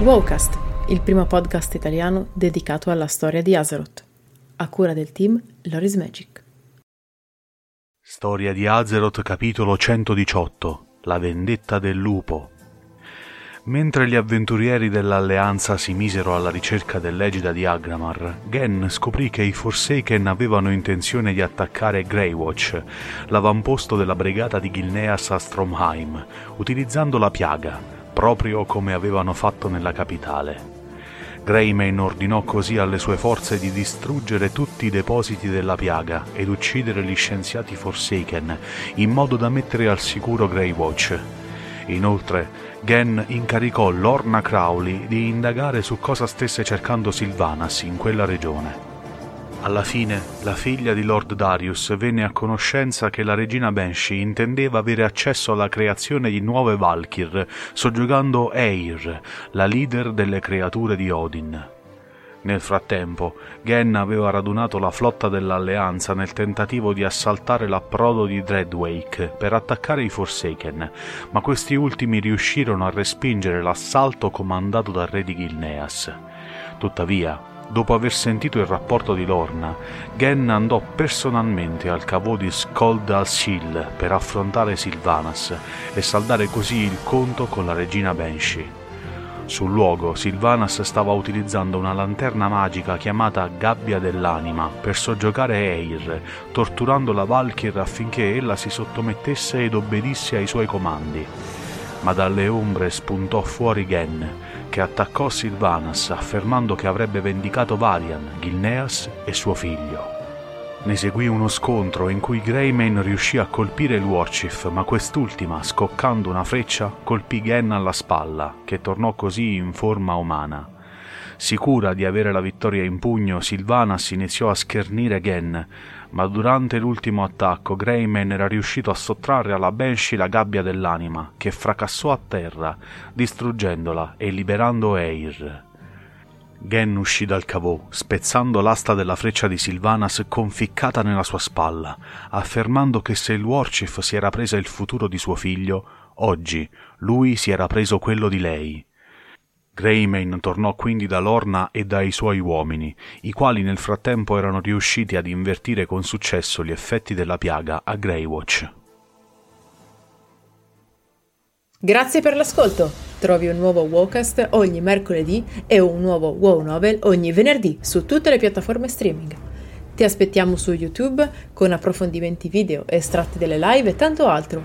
Wowcast, il primo podcast italiano dedicato alla storia di Azeroth, a cura del team Loris Magic. Storia di Azeroth capitolo 118 La vendetta del lupo. Mentre gli avventurieri dell'Alleanza si misero alla ricerca dell'egida di Agramar, Gen scoprì che i Forsaken avevano intenzione di attaccare Greywatch, l'avamposto della brigata di Gilneas a Stromheim, utilizzando la piaga, proprio come avevano fatto nella capitale. Greymane ordinò così alle sue forze di distruggere tutti i depositi della piaga ed uccidere gli scienziati Forsaken, in modo da mettere al sicuro Greywatch. Inoltre, Gen incaricò Lorna Crowley di indagare su cosa stesse cercando Sylvanas in quella regione. Alla fine, la figlia di Lord Darius venne a conoscenza che la regina Banshee intendeva avere accesso alla creazione di nuove Valkyr, soggiogando Eir, la leader delle creature di Odin. Nel frattempo, Gen aveva radunato la flotta dell'Alleanza nel tentativo di assaltare l'approdo di Dreadwake per attaccare i Forsaken, ma questi ultimi riuscirono a respingere l'assalto comandato dal re di Gilneas. Tuttavia, dopo aver sentito il rapporto di Lorna, Gen andò personalmente al cavo di Skoldalshill per affrontare Sylvanas e saldare così il conto con la regina Banshee. Sul luogo Sylvanas stava utilizzando una lanterna magica chiamata Gabbia dell'Anima per soggiogare Eir, torturando la Valkyr affinché ella si sottomettesse ed obbedisse ai suoi comandi. Ma dalle ombre spuntò fuori Gen, che attaccò Sylvanas affermando che avrebbe vendicato Varian, Gilneas e suo figlio. Ne seguì uno scontro in cui Greymane riuscì a colpire il Warchief, ma quest'ultima, scoccando una freccia, colpì Gen alla spalla, che tornò così in forma umana. Sicura di avere la vittoria in pugno, Sylvanas iniziò a schernire Gen, ma durante l'ultimo attacco Greymane era riuscito a sottrarre alla Banshee la gabbia dell'anima, che fracassò a terra, distruggendola e liberando Eir. Gen uscì dal cavò, spezzando l'asta della freccia di Sylvanas conficcata nella sua spalla, affermando che se il Warchief si era presa il futuro di suo figlio, oggi lui si era preso quello di lei. Greymane tornò quindi da Lorna e dai suoi uomini, i quali nel frattempo erano riusciti ad invertire con successo gli effetti della piaga a Greywatch. Grazie per l'ascolto! Trovi un nuovo Wowcast ogni mercoledì e un nuovo Wow Novel ogni venerdì su tutte le piattaforme streaming. Ti aspettiamo su YouTube con approfondimenti video, estratti delle live e tanto altro.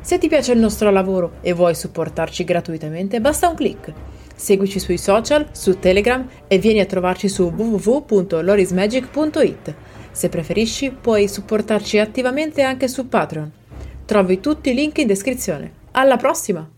Se ti piace il nostro lavoro e vuoi supportarci gratuitamente, basta un clic. Seguici sui social, su Telegram e vieni a trovarci su www.lorismagic.it. Se preferisci, puoi supportarci attivamente anche su Patreon. Trovi tutti i link in descrizione. Alla prossima!